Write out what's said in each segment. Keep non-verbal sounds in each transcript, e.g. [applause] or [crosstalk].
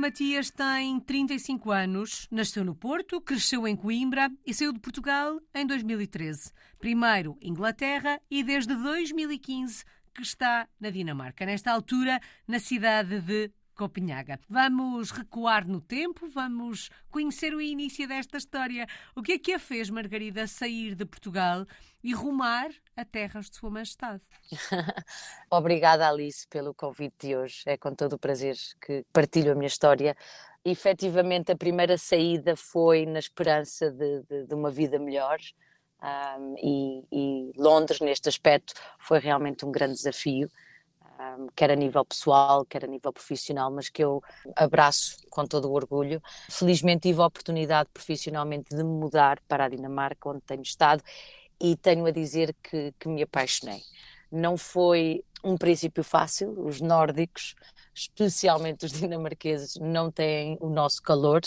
Matias tem 35 anos, nasceu no Porto, cresceu em Coimbra e saiu de Portugal em 2013. Primeiro Inglaterra e desde 2015 que está na Dinamarca. Nesta altura, na cidade de Copenhaga. Vamos recuar no tempo, vamos conhecer o início desta história. O que é que a fez, Margarida, sair de Portugal e rumar a terras de Sua Majestade? [laughs] Obrigada, Alice, pelo convite de hoje. É com todo o prazer que partilho a minha história. Efetivamente, a primeira saída foi na esperança de, de, de uma vida melhor. Um, e, e Londres, neste aspecto, foi realmente um grande desafio quer a nível pessoal, quer a nível profissional, mas que eu abraço com todo o orgulho. Felizmente tive a oportunidade profissionalmente de me mudar para a Dinamarca, onde tenho estado, e tenho a dizer que, que me apaixonei. Não foi um princípio fácil, os nórdicos, especialmente os [laughs] dinamarqueses, não têm o nosso calor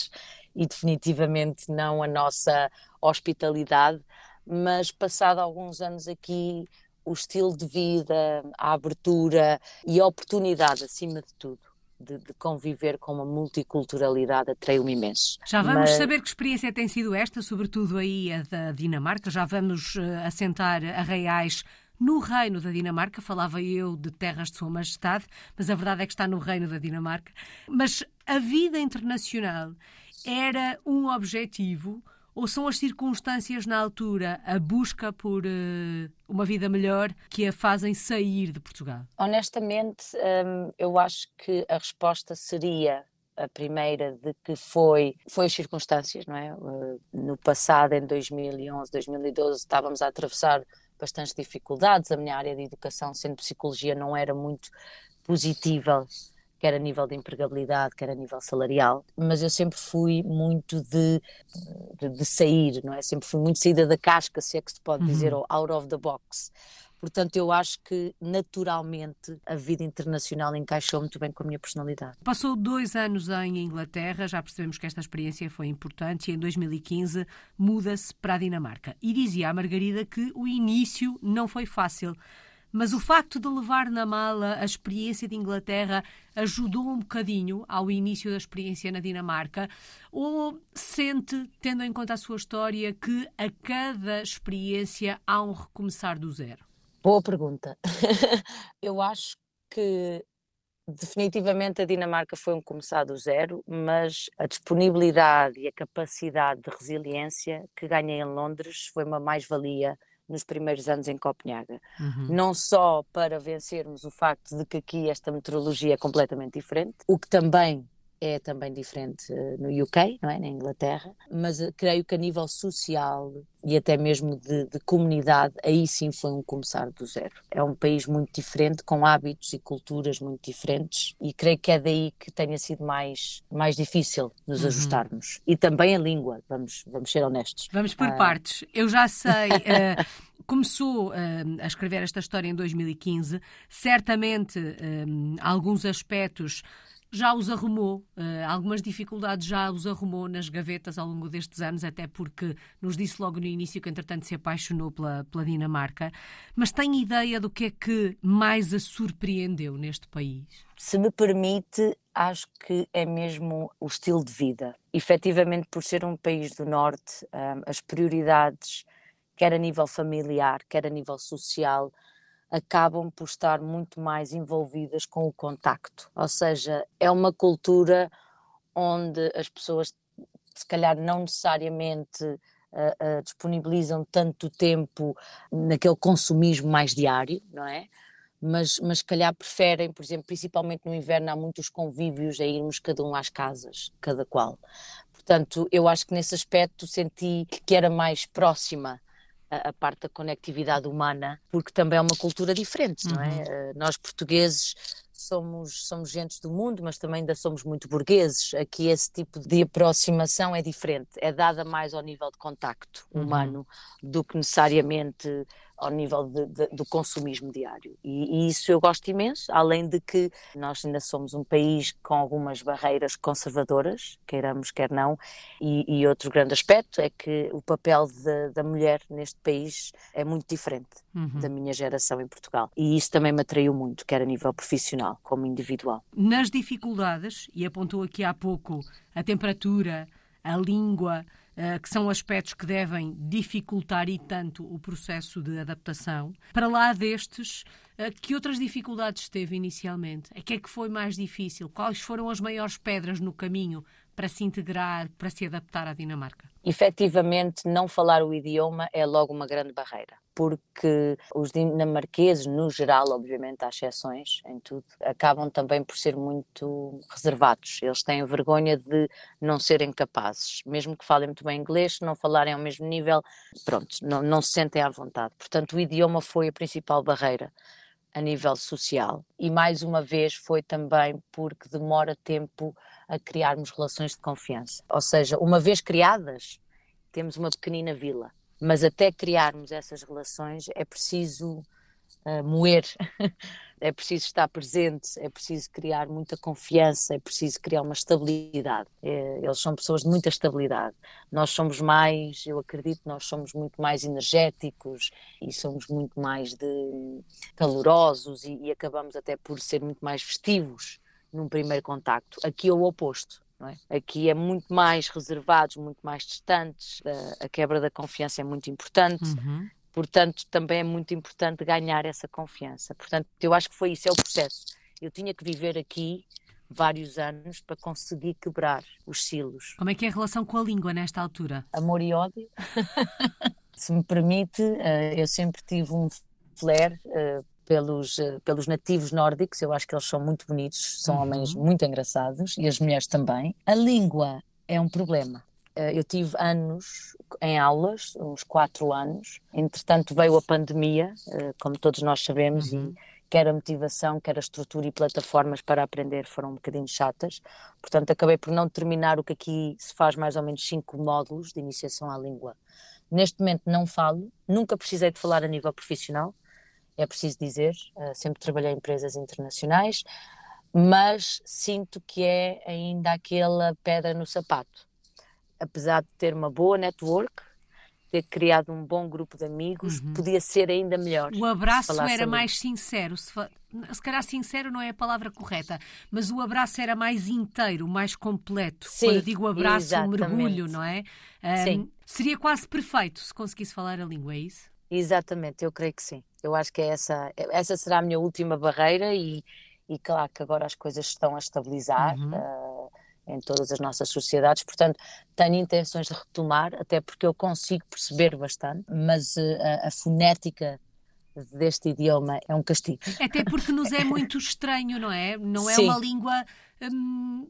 e definitivamente não a nossa hospitalidade, mas passado alguns anos aqui o estilo de vida, a abertura e a oportunidade, acima de tudo, de, de conviver com uma multiculturalidade atraiu-me imenso. Já vamos Mas... saber que experiência tem sido esta, sobretudo aí a da Dinamarca. Já vamos uh, assentar arraiais no reino da Dinamarca. Falava eu de terras de Sua Majestade, mas a verdade é que está no reino da Dinamarca. Mas a vida internacional era um objetivo ou são as circunstâncias na altura, a busca por uh, uma vida melhor, que a fazem sair de Portugal? Honestamente, um, eu acho que a resposta seria a primeira de que foi foi as circunstâncias, não é? Uh, no passado, em 2011, 2012, estávamos a atravessar bastantes dificuldades. A minha área de educação, sendo psicologia, não era muito positiva quer a nível de empregabilidade, quer a nível salarial, mas eu sempre fui muito de, de, de sair, não é? Sempre fui muito saída da casca, se é que se pode dizer, uhum. ou out of the box. Portanto, eu acho que naturalmente a vida internacional encaixou muito bem com a minha personalidade. Passou dois anos em Inglaterra, já percebemos que esta experiência foi importante e em 2015 muda-se para a Dinamarca. E dizia a Margarida que o início não foi fácil. Mas o facto de levar na mala a experiência de Inglaterra ajudou um bocadinho ao início da experiência na Dinamarca? Ou sente, tendo em conta a sua história, que a cada experiência há um recomeçar do zero? Boa pergunta. [laughs] Eu acho que definitivamente a Dinamarca foi um começar do zero, mas a disponibilidade e a capacidade de resiliência que ganhei em Londres foi uma mais-valia nos primeiros anos em Copenhaga. Uhum. Não só para vencermos o facto de que aqui esta meteorologia é completamente diferente, o que também é também diferente eh, no UK, não é? na Inglaterra, mas eh, creio que a nível social e até mesmo de, de, comunidade, aí sim foi um começar do zero. É um país muito diferente, com hábitos e culturas muito diferentes, e creio que é daí que tenha sido mais, mais difícil nos uhum. ajustarmos. E também a língua, vamos, vamos ser honestos. Vamos por uh... partes. Eu já sei. Uh, [laughs] começou uh, a escrever esta história em 2015. Certamente, alguns aspectos já os arrumou, uh, algumas dificuldades já os arrumou nas gavetas ao longo destes anos, até porque nos disse logo no início que, entretanto, se apaixonou pela, pela Dinamarca. Mas tem ideia do que é que mais a surpreendeu neste país? Se me permite, acho que é mesmo o estilo de vida. Efetivamente, por ser um país do Norte, eh, as prioridades, quer a nível familiar, quer a nível social, acabam por estar muito mais envolvidas com o contacto. Ou seja, é uma cultura onde as pessoas, se calhar, não necessariamente uh, uh, disponibilizam tanto tempo naquele consumismo mais diário, não é? Mas, mas calhar preferem, por exemplo, principalmente no inverno, há muitos convívios a irmos cada um às casas, cada qual. Portanto, eu acho que nesse aspecto senti que era mais próxima a, a, parte da conectividade humana, porque também é uma cultura diferente, uhum. não é? Uhum. Eh, nós portugueses somos, somos gentes do mundo, mas também ainda somos muito burgueses. Aqui esse tipo de aproximação é diferente, é dada mais ao nível de contacto uhum. humano do que necessariamente ao nível de, de, do consumismo diário. E, e, isso eu gosto imenso, além de que nós ainda somos um país com algumas barreiras conservadoras, queiramos, quer não, e, e outro grande aspecto é que o papel de, da mulher neste país é muito diferente uhum. da minha geração em Portugal. E isso também me atraiu muito, quer a nível profissional como individual. Nas dificuldades, e apontou aqui há pouco a temperatura, a língua, que são aspectos que devem dificultar e tanto o processo de adaptação. Para lá destes, uh, que outras dificuldades teve inicialmente? O que é que foi mais difícil? Quais foram as maiores pedras no caminho para se integrar, para se adaptar à Dinamarca? Efetivamente, não falar o idioma é logo uma grande barreira, porque os dinamarqueses, no geral, obviamente há exceções em tudo, acabam também por ser muito reservados. Eles têm vergonha de não serem capazes, mesmo que falem muito bem inglês, se não falarem ao mesmo nível, pronto, não, não se sentem à vontade. Portanto, o idioma foi a principal barreira a nível social. E mais uma vez foi também porque demora tempo a criarmos relações de confiança. Ou seja, uma vez criadas, temos uma pequenina vila, mas até criarmos essas relações é preciso uh, moer, [laughs] é preciso estar presente, é preciso criar muita confiança, é preciso criar uma estabilidade. É, eles são pessoas de muita estabilidade. Nós somos mais, eu acredito, nós somos muito mais energéticos e somos muito mais de calorosos e, e acabamos até por ser muito mais festivos num primeiro contacto. Aqui é o oposto. É? Aqui é muito mais reservados, muito mais distantes, a, a quebra da confiança é muito importante, uhum. portanto, também é muito importante ganhar essa confiança. Portanto, eu acho que foi isso, é o processo. Eu tinha que viver aqui vários anos para conseguir quebrar os silos. Como é que é a relação com a língua nesta altura? Amor e ódio. [laughs] Se me permite, eh, eu sempre tive um flare eh, pelos, eh, pelos nativos nórdicos, eu acho que eles são muito bonitos, são uhum. homens muito engraçados e as mulheres também. A língua é um problema. Eh, eu tive anos em aulas, uns quatro anos, entretanto veio a pandemia, eh, como todos nós sabemos, uhum. e quer a motivação, quer a estrutura e plataformas para aprender foram um bocadinho chatas, portanto acabei por não terminar o que aqui se faz mais ou menos cinco módulos de iniciação à língua. Neste momento não falo, nunca precisei de falar a nível profissional, é preciso dizer, uh, sempre trabalhei em empresas internacionais, mas sinto que é ainda aquela pedra no sapato. Apesar de ter uma boa network, ter criado um bom grupo de amigos, uhum. podia ser ainda melhor. O abraço era mais sincero. Se, fa... se calhar sincero não é a palavra correta, mas o abraço era mais inteiro, mais completo. Sim, Quando digo abraço, exatamente. mergulho, não é? Um. Seria quase perfeito se conseguisse falar a língua, é isso? Exatamente, eu creio que sim. Eu acho que é essa, essa será a minha última barreira e, e claro que agora as coisas estão a estabilizar uhum. uh, em todas as nossas sociedades, portanto tenho intenções de retomar, até porque eu consigo perceber bastante, mas uh, a, a fonética deste idioma é um castigo. Até porque nos é muito estranho, não é? Não é Sim. uma língua hum,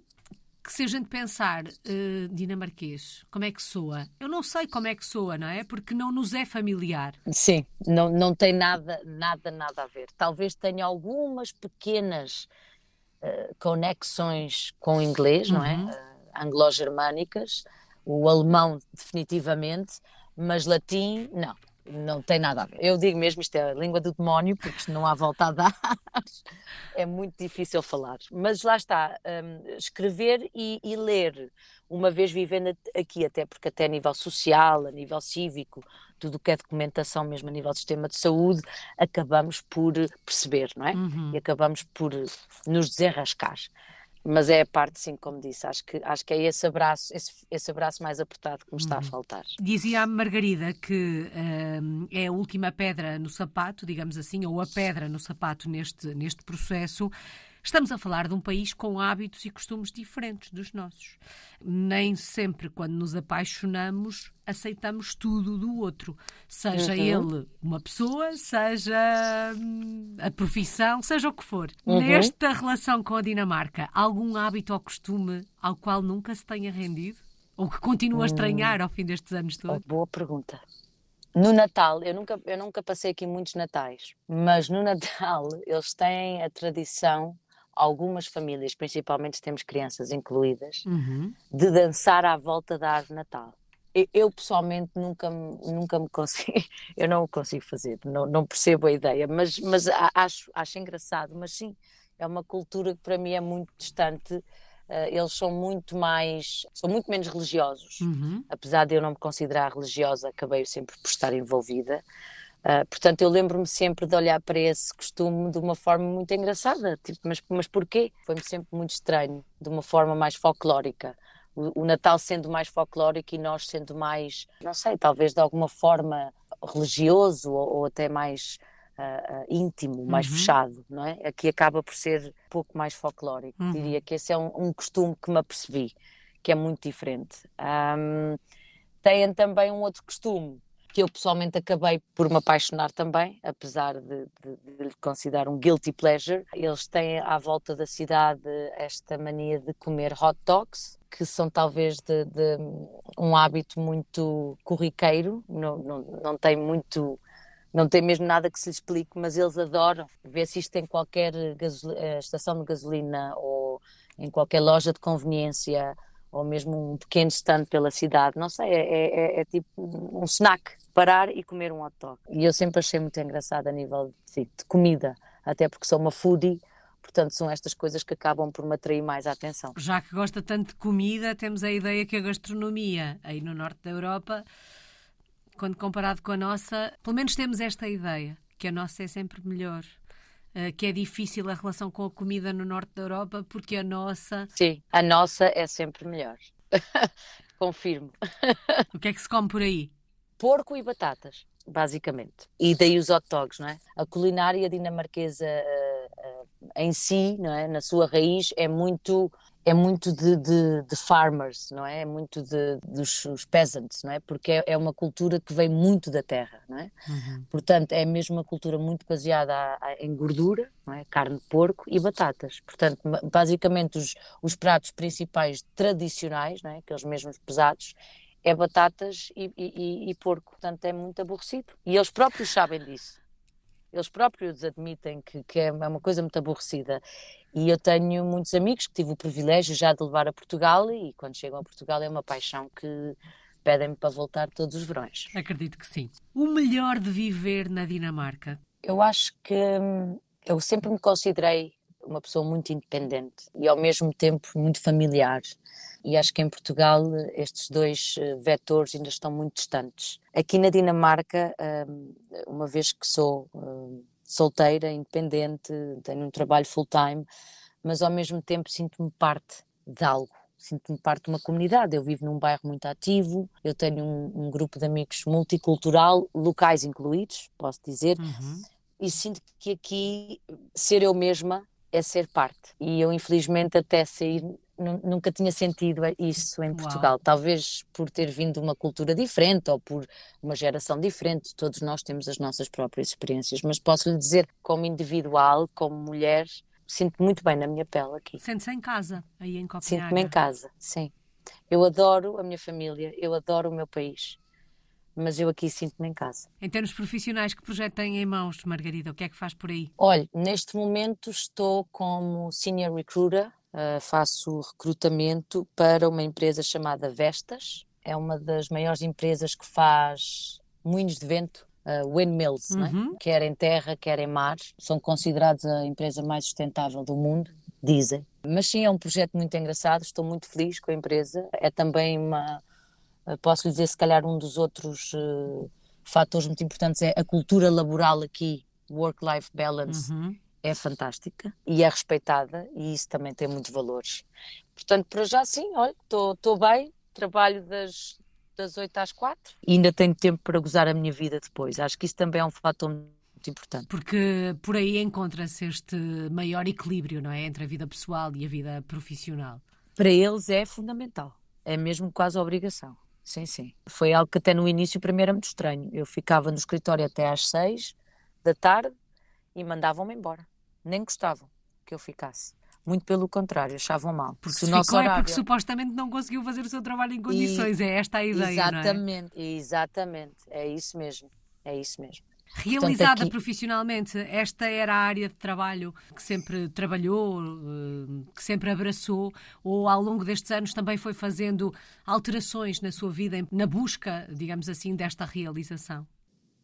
que se a gente pensar uh, dinamarquês, como é que soa? Eu não sei como é que soa, não é? Porque não nos é familiar. Sim, não, não tem nada, nada, nada a ver. Talvez tenha algumas pequenas uh, conexões com o inglês, uhum. não é? Uh, anglo-germânicas, o alemão definitivamente, mas latim, não não tem nada a ver. Eu digo mesmo, isto é a língua do demónio, porque não há volta a dar. [laughs] é muito difícil falar. Mas lá está, um, escrever e, e, ler, uma vez vivendo aqui, até porque até a nível social, a nível cívico, tudo o que é documentação, mesmo a nível do sistema de saúde, acabamos por perceber, não é? Uhum. E acabamos por nos desenrascar mas é a parte, sim, como disse, acho que, acho que é esse abraço, esse, esse abraço mais apertado que me está a uhum. faltar. Dizia a Margarida que uh, é a última pedra no sapato, digamos assim, ou a pedra no sapato neste, neste processo. Estamos a falar de um país com hábitos e costumes diferentes dos nossos. Nem sempre, quando nos apaixonamos, aceitamos tudo do outro. Seja uhum. ele uma pessoa, seja hum, a profissão, seja o que for. Uhum. Nesta relação com a Dinamarca, algum hábito ou costume ao qual nunca se tenha rendido? Ou que continua a estranhar ao fim destes anos todos? Oh, boa pergunta. No Natal, eu nunca, eu nunca passei aqui muitos Natais, mas no Natal [laughs] eles têm a tradição algumas famílias, principalmente se temos crianças incluídas, uhum. de dançar à volta da árvore Natal. eu pessoalmente nunca, nunca me consigo, [laughs] eu não o consigo fazer, não, não percebo a ideia, mas, mas acho, acho engraçado, mas sim, é uma cultura que para mim é muito distante. Uh, eles são muito mais, são muito menos religiosos. Uhum. Apesar de eu não me considerar religiosa, acabei sempre por estar envolvida. Uh, portanto, eu lembro-me sempre de olhar para esse costume de uma forma muito engraçada. Tipo, mas, mas porquê? Foi-me sempre muito estranho, de uma forma mais folclórica o, Natal sendo mais folclórico e nós sendo mais, não sei, talvez de alguma forma religioso ou, ou até mais uh, uh, íntimo, mais uhum. fechado, não é? Aqui acaba por ser um pouco mais folclórico. Uhum. Diria que esse é um, um, costume que me apercebi, que é muito diferente. Um, têm também um outro costume que eu pessoalmente acabei por me apaixonar também, apesar de, de, de, considerar um guilty pleasure. Eles têm à volta da cidade esta mania de comer hot dogs, que são talvez de, de um hábito muito corriqueiro, não, não, não tem muito não tem mesmo nada que se lhe explique, mas eles adoram ver se isto em qualquer eh, estação de gasolina ou em qualquer loja de conveniência ou mesmo um pequeno stand pela cidade, não sei, é, é, é, é tipo um snack, parar e comer um hot dog. E eu sempre achei muito engraçado a nível de, de comida, até porque sou uma foodie, Portanto, são estas coisas que acabam por me atrair mais a atenção. Já que gosta tanto de comida, temos a ideia que a gastronomia aí no norte da Europa, quando comparado com a nossa, pelo menos temos esta ideia, que a nossa é sempre melhor. Eh, que é difícil a relação com a comida no norte da Europa, porque a nossa. Sim, a nossa é sempre melhor. [laughs] Confirmo. o que é que se come por aí? Porco e batatas, basicamente. E daí os hot dogs, não é? A culinária dinamarquesa uh, uh, em si, não é? Na sua raiz, é muito é muito de, de, de, farmers, não é? É muito de, dos peasants, não é? Porque é, é, uma cultura que vem muito da terra, não é? Uhum. Portanto, é mesmo uma cultura muito baseada a, a, em gordura, não é? Carne de porco e batatas. Portanto, basicamente os, os pratos principais tradicionais, não é? Aqueles mesmos pesados, é batatas e, e, e porco. Portanto, é muito aborrecido. E eles próprios sabem disso eles próprios admitem que, que, é uma coisa muito aborrecida. E eu tenho muitos amigos que tive o privilégio já de levar a Portugal e quando chegam a Portugal é uma paixão que pedem-me para voltar todos os verões. Acredito que sim. O melhor de viver na Dinamarca? Eu acho que hum, eu sempre me considerei uma pessoa muito independente e ao mesmo tempo muito familiar. E acho que em Portugal estes dois eh, vetores ainda estão muito distantes. Aqui na Dinamarca, hum, uma vez que sou hum, solteira, independente, tenho um trabalho full-time, mas ao mesmo tempo sinto-me parte de algo. Sinto-me parte de uma comunidade. Eu vivo num bairro muito ativo, eu tenho um, um grupo de amigos multicultural, locais incluídos, posso dizer, uhum. e sinto que aqui ser eu mesma é ser parte. E eu, infelizmente, até sair nunca tinha sentido isso em Portugal. Uau. Talvez por ter vindo de uma cultura diferente ou por uma geração diferente. Todos nós temos as nossas próprias experiências, mas posso lhe dizer, como individual, como mulher, sinto muito bem na minha pele aqui. Sente-se em casa, aí em Copenhague? Sinto-me em casa, sim. Eu adoro a minha família, eu adoro o meu país, mas eu aqui sinto-me em casa. Em termos profissionais, que projeto tem em mãos, Margarida? O que é que faz por aí? Olha, neste momento estou como Senior Recruiter uh, faço recrutamento para uma empresa chamada Vestas. É uma das maiores empresas que faz moinhos de vento, uh, windmills, é? uhum. é? quer em terra, quer em mar. São considerados a empresa mais sustentável do mundo, dizem. Mas sim, é um projeto muito engraçado, estou muito feliz com a empresa. É também uma, posso lhe dizer, se calhar um dos outros uh, fatores muito importantes é a cultura laboral aqui, work-life balance. Uhum é fantástica e é respeitada e isso também tem muitos valores. Portanto, para já sim, olha, estou bem, trabalho das, das 8 às 4 e ainda tenho tempo para gozar a minha vida depois. Acho que isso também é um fator muito importante. Porque por aí encontra-se este maior equilíbrio, não é? Entre a vida pessoal e a vida profissional. Para eles é fundamental, é mesmo quase obrigação. Sim, sim. Foi algo que até no início para mim era muito estranho. Eu ficava no escritório até às 6 da tarde e mandavam-me embora nem gostavam que eu ficasse. Muito pelo contrário, achavam mal. Porque se, se ficou horário... é porque supostamente não conseguiu fazer o seu trabalho em condições, e... é esta a ideia, Exatamente, é? exatamente, é isso mesmo, é isso mesmo. Realizada Portanto, aqui... profissionalmente, esta era a área de trabalho que sempre trabalhou, eh, que sempre abraçou, ou ao longo destes anos também foi fazendo alterações na sua vida, na busca, digamos assim, desta realização?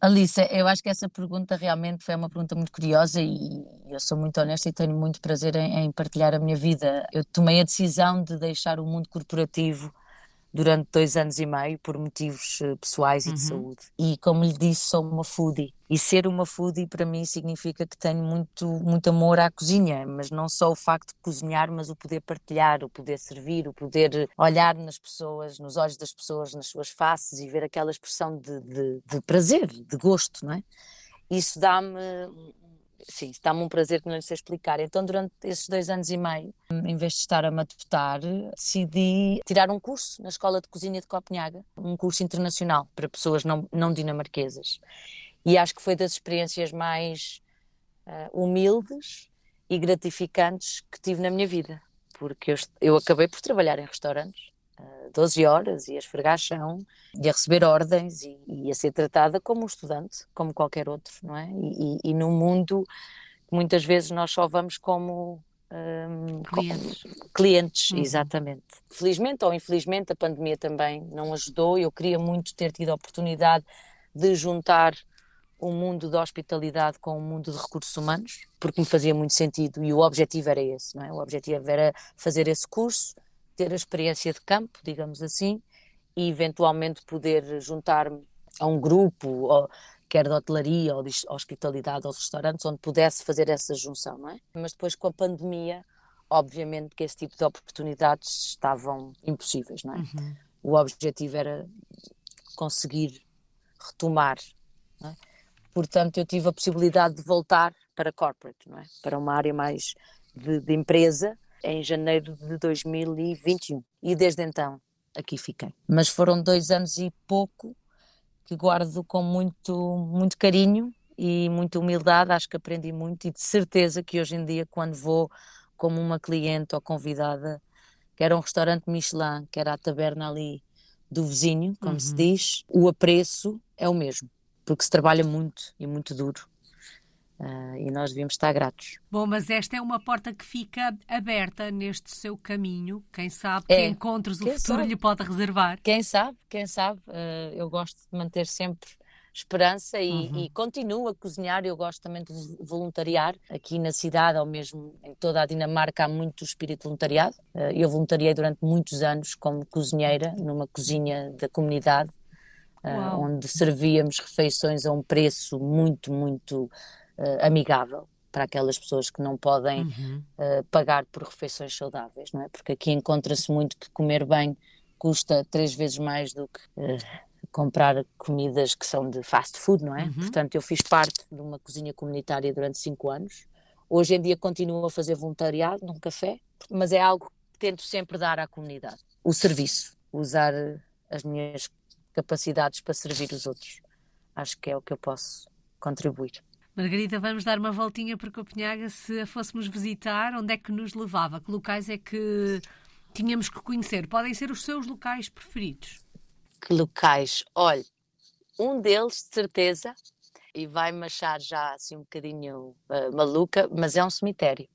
Alice, eu acho que essa pergunta realmente foi uma pergunta muito curiosa e eu sou muito honesta e tenho muito prazer em, em partilhar a minha vida. Eu tomei a decisão de deixar o mundo corporativo durante dois anos e meio por motivos eh, pessoais e uhum. de saúde. E como lhe disse, sou uma foodie. E ser uma foodie para mim significa que tenho muito, muito amor à cozinha, mas não só o facto de cozinhar, mas o poder partilhar, o poder servir, o poder olhar nas pessoas, nos olhos das pessoas, nas suas faces e ver aquela expressão de, de, de prazer, de gosto, não é? Isso dá-me sim, está-me um prazer que não lhe sei explicar. Então, durante esses dois anos e meio, em vez de estar a matutar, decidi tirar um curso na Escola de Cozinha de Copenhaga, um curso internacional para pessoas não, não dinamarquesas. E acho que foi das experiências mais uh, humildes e gratificantes que tive na minha vida, porque eu, eu acabei por trabalhar em restaurantes 12 horas e a esfregar chão e a receber ordens e, e, a ser tratada como um estudante, como qualquer outro, não é? E, e, e num mundo que muitas vezes nós só vamos como um, clientes, clientes uhum. exatamente. Felizmente ou infelizmente a pandemia também não ajudou. Eu queria muito ter tido a oportunidade de juntar o mundo da hospitalidade com o mundo de recursos humanos, porque me fazia muito sentido e o objetivo era esse, não é? O objetivo era fazer esse curso, ter a experiência de campo, digamos assim, e eventualmente poder juntar-me a um grupo, ou, quer de hotelaria ou de hospitalidade ou de restaurantes, onde pudesse fazer essa junção, não é? Mas depois com a pandemia, obviamente que esse tipo de oportunidades estavam impossíveis, não é? Uhum. O objetivo era conseguir retomar, é? Portanto, eu tive a possibilidade de voltar para corporate, não é? Para uma área mais de, de empresa, em janeiro de 2021. E desde então aqui fiquei. Mas foram dois anos e pouco que guardo com muito, muito carinho e muita humildade. Acho que aprendi muito e de certeza que hoje em dia, quando vou como uma cliente ou convidada, quer a um restaurante Michelin, quer à taberna ali do vizinho, como uhum. se diz, o apreço é o mesmo, porque se trabalha muito e muito duro Uh, e nós devíamos estar gratos. Bom, mas esta é uma porta que fica aberta neste seu caminho. Quem sabe é. que encontros quem o futuro sabe? lhe pode reservar. Quem sabe, quem sabe. Uh, eu gosto de manter sempre esperança e, uhum. e, continuo a cozinhar. Eu gosto também de voluntariar aqui na cidade, ou mesmo em toda a Dinamarca, há muito espírito voluntariado. Uh, eu voluntariei durante muitos anos como cozinheira numa cozinha da comunidade, uh, onde servíamos refeições a um preço muito, muito amigável para aquelas pessoas que não podem uhum. uh, pagar por refeições saudáveis, não é? Porque aqui encontra-se muito que comer bem custa três vezes mais do que uh, comprar comidas que são de fast food, não é? Uhum. Portanto, eu fiz parte de uma cozinha comunitária durante cinco anos. Hoje em dia continuo a fazer voluntariado num café, mas é algo que tento sempre dar à comunidade. O serviço, usar as minhas capacidades para servir os outros. Acho que é o que eu posso contribuir. Margarida, vamos dar uma voltinha por Copenhaga. Se a fôssemos visitar, onde é que nos levava? Que locais é que tínhamos que conhecer? Podem ser os seus locais preferidos. Que locais? Olha, um deles, de certeza, e vai-me achar já assim um bocadinho uh, maluca, mas é um cemitério.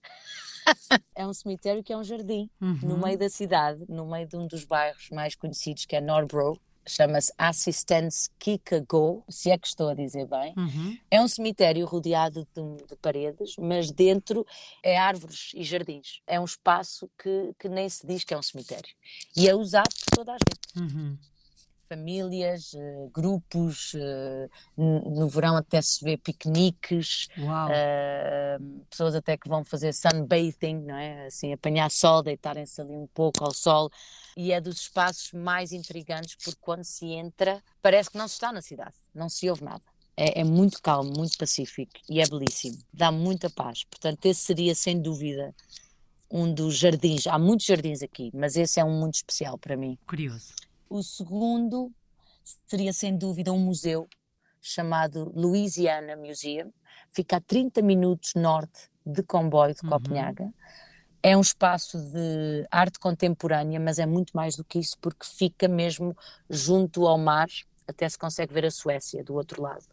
[laughs] é um cemitério que é um jardim, uhum. no meio da cidade, no meio de um dos bairros mais conhecidos, que é Norbro chama-se Assistance Kikago, se é que estou a dizer bem. Uhum. É um cemitério rodeado de, de, paredes, mas dentro é árvores e jardins. É um espaço que, que nem se diz que é um cemitério. E é usado por toda a gente. Uhum famílias, uh, grupos, uh, no verão até se vê piqueniques, uh, pessoas até que vão fazer sunbathing, não é? Assim, apanhar sol, deitarem-se ali um pouco ao sol. E é dos espaços mais intrigantes porque quando se entra parece que não se está na cidade, não se ouve nada. É, é muito calmo, muito pacífico e é belíssimo, dá muita paz. Portanto, esse seria sem dúvida um dos jardins. Há muitos jardins aqui, mas esse é um muito especial para mim. Curioso. O segundo seria sem dúvida um museu chamado Louisiana Museum, fica a 30 minutos norte de comboio de uhum. Copenhaga. É um espaço de arte contemporânea, mas é muito mais do que isso, porque fica mesmo junto ao mar, até se consegue ver a Suécia do outro lado.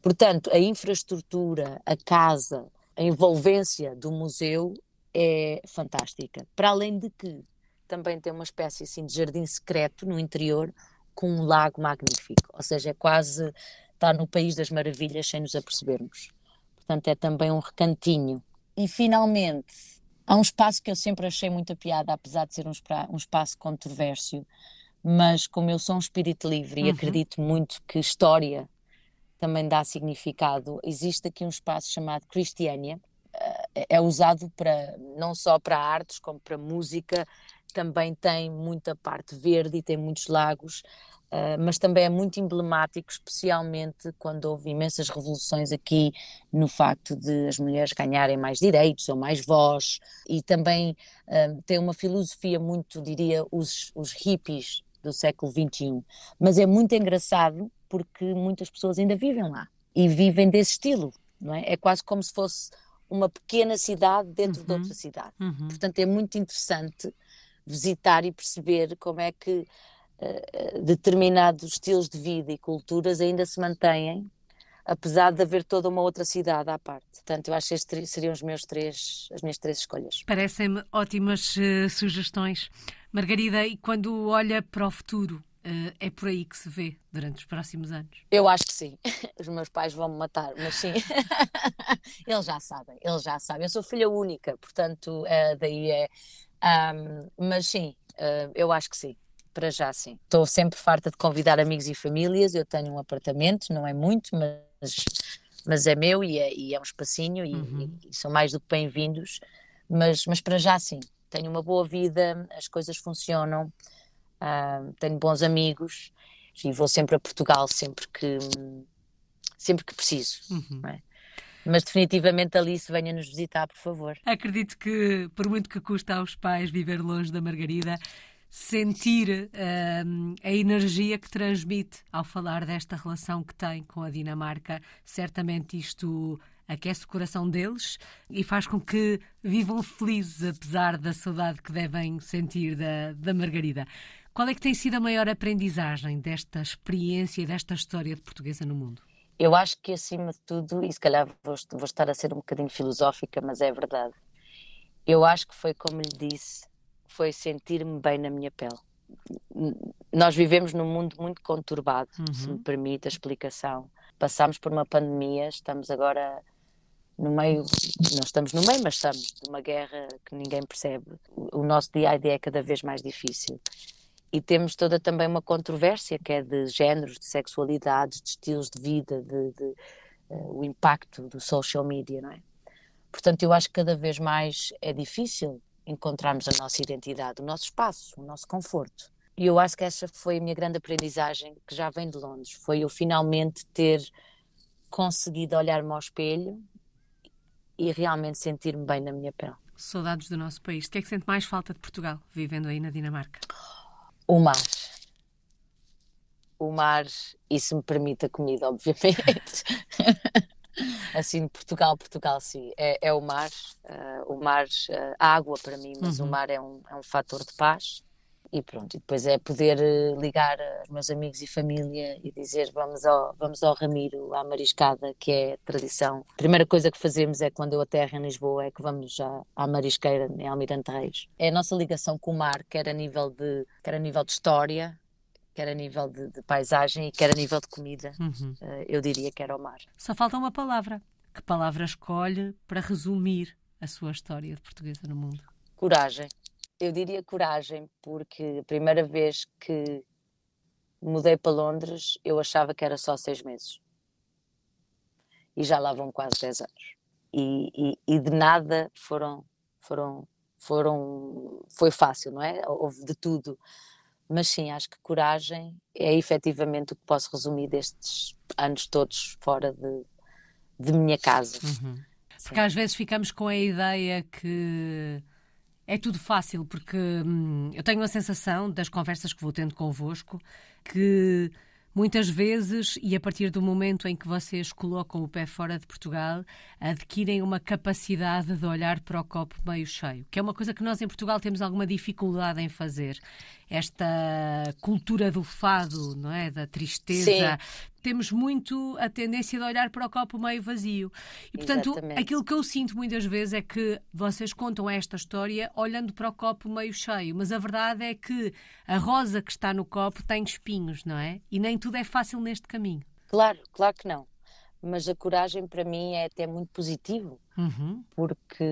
Portanto, a infraestrutura, a casa, a envolvência do museu é fantástica. Para além de que também tem uma espécie assim, de jardim secreto no interior com um lago magnífico. Ou seja, é quase estar no país das maravilhas sem nos apercebermos. Portanto, é também um recantinho. E finalmente, há um espaço que eu sempre achei muita piada, apesar de ser um, um espaço controvérsio, mas como eu sou um espírito livre uhum. e acredito muito que história também dá significado, existe aqui um espaço chamado Cristiania, eh, é usado para não só para artes como para música, também tem muita parte verde e tem muitos lagos, uh, mas também é muito emblemático, especialmente quando houve imensas revoluções aqui no facto de as mulheres ganharem mais direitos ou mais voz, e também uh, tem uma filosofia muito, diria, os, os hippies do século XXI. Mas é muito engraçado porque muitas pessoas ainda vivem lá e vivem desse estilo, não é? É quase como se fosse uma pequena cidade dentro uhum. de outra cidade. Uhum. Portanto, é muito interessante visitar e perceber como é que uh, determinados estilos de vida e culturas ainda se mantêm, apesar de haver toda uma outra cidade à parte. Portanto, eu acho que estes seriam os meus três, as minhas três escolhas. Parecem-me ótimas uh, sugestões. Margarida, e quando olha para o futuro, Uh, é por aí que se vê durante os próximos anos? Eu acho que sim. [laughs] Os meus pais vão me matar, mas sim. [laughs] eles já sabem, eles já sabem. Eu sou filha única, portanto, uh, daí é. Um, mas sim, uh, eu acho que sim. Para já, sim. Estou sempre farta de convidar amigos e famílias. Eu tenho um apartamento, não é muito, mas, mas é meu e é, e é um espacinho e, uhum. e, e são mais do que bem-vindos. Mas, mas para já, sim. Tenho uma boa vida, as coisas funcionam uh, tenho bons amigos e vou sempre a Portugal sempre que sempre que preciso. Uhum. É? Mas definitivamente Alice venha nos visitar, por favor. Acredito que, por muito que custa aos pais viver longe da Margarida, sentir uh, a energia que transmite ao falar desta relação que tem com a Dinamarca, certamente isto aquece o coração deles e faz com que vivam felizes, apesar da saudade que devem sentir da, da Margarida. Qual é que tem sido a maior aprendizagem desta experiência desta história de portuguesa no mundo? Eu acho que, acima de tudo, e se calhar vou, vou estar a ser um bocadinho filosófica, mas é verdade. Eu acho que foi como lhe disse, foi sentir-me bem na minha pele. Nós vivemos num mundo muito conturbado, uhum. se me permite a explicação. Passámos por uma pandemia, estamos agora no meio, não estamos no meio, mas estamos numa guerra que ninguém percebe. O nosso dia a dia é cada vez mais difícil e temos toda também uma controvérsia que é de géneros, de sexualidades, de estilos de vida, de, de uh, o impacto do social media, não é? Portanto, eu acho que cada vez mais é difícil encontrarmos a nossa identidade, o nosso espaço, o nosso conforto. E eu acho que essa foi a minha grande aprendizagem, que já vem de Londres, foi eu finalmente ter conseguido olhar-me ao espelho e realmente sentir-me bem na minha pele. Saudades do nosso país. O que é que sente mais falta de Portugal, vivendo aí na Dinamarca? O mar. O mar, e se me permite a comida, obviamente. [laughs] assim, Portugal, Portugal, sim. É, é o mar. Uh, o mar, uh, água para mim, mas uhum. o mar é um, é um fator de paz e pronto, e depois é poder eh, ligar aos meus amigos e família e dizer vamos ao, vamos ao Ramiro, à Mariscada, que é tradição. A primeira coisa que fazemos é quando eu aterro em Lisboa, é que vamos à, à Marisqueira, em Almirante Reis. É a nossa ligação com o mar, quer a nível de, quer a nível de história, quer a nível de, de paisagem e quer a nível de comida. Uhum. Uh, eu diria que era o mar. Só falta uma palavra. Que palavra escolhe para resumir a sua história de portuguesa no mundo? Coragem eu diria coragem, porque a primeira vez que mudei para Londres, eu achava que era só seis meses. E já lá vão quase dez anos. E, e, e, de nada foram, foram, foram, foi fácil, não é? Houve de tudo. Mas sim, acho que coragem é efetivamente o que posso resumir destes anos todos fora de, de minha casa. Uhum. Porque às vezes ficamos com a ideia que é tudo fácil, porque hum, eu tenho a sensação, das conversas que vou tendo convosco, que muitas vezes, e a partir do momento em que vocês colocam o pé fora de Portugal, adquirem uma capacidade de olhar para o copo meio cheio, que é uma coisa que nós em Portugal temos alguma dificuldade em fazer. esta cultura do fado, não é? Da tristeza. Sim. Temos muito a tendência de olhar para o copo meio vazio. E, portanto, Exatamente. aquilo que eu sinto muitas vezes é que vocês contam esta história olhando para o copo meio cheio, mas a verdade é que a rosa que está no copo tem espinhos, não é? E nem tudo é fácil neste caminho. Claro, claro que não mas a coragem para mim é até muito positivo, uhum. porque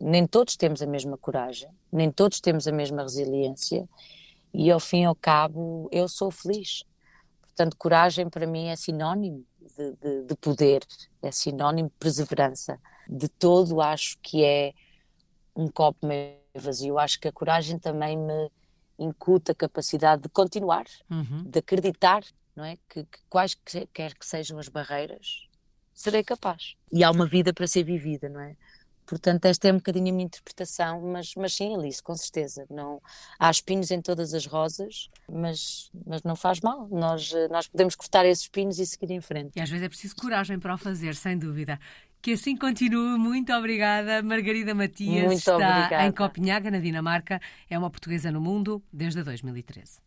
nem todos temos a mesma coragem, nem todos temos a mesma resiliência, e ao fim e ao cabo eu sou feliz. Portanto, coragem para mim é sinónimo de, de, de poder, é sinónimo de perseverança. De todo, acho que é um copo meio vazio. Acho que a coragem também me incuta a capacidade de continuar, uhum. de acreditar, não é? Que, que quais que, quer que sejam as barreiras, serei capaz. E há uma vida para ser vivida, não é? Portanto, esta é um bocadinho a minha interpretação, mas, mas sim, Alice, com certeza. Não, há espinhos em todas as rosas, mas, mas não faz mal. Nós, nós podemos cortar esses espinhos e seguir em frente. E às vezes é preciso coragem para o fazer, sem dúvida. Que assim continue. Muito obrigada. Margarida Matias Muito está obrigada. em Copenhaga, na Dinamarca. É uma portuguesa no mundo desde 2013.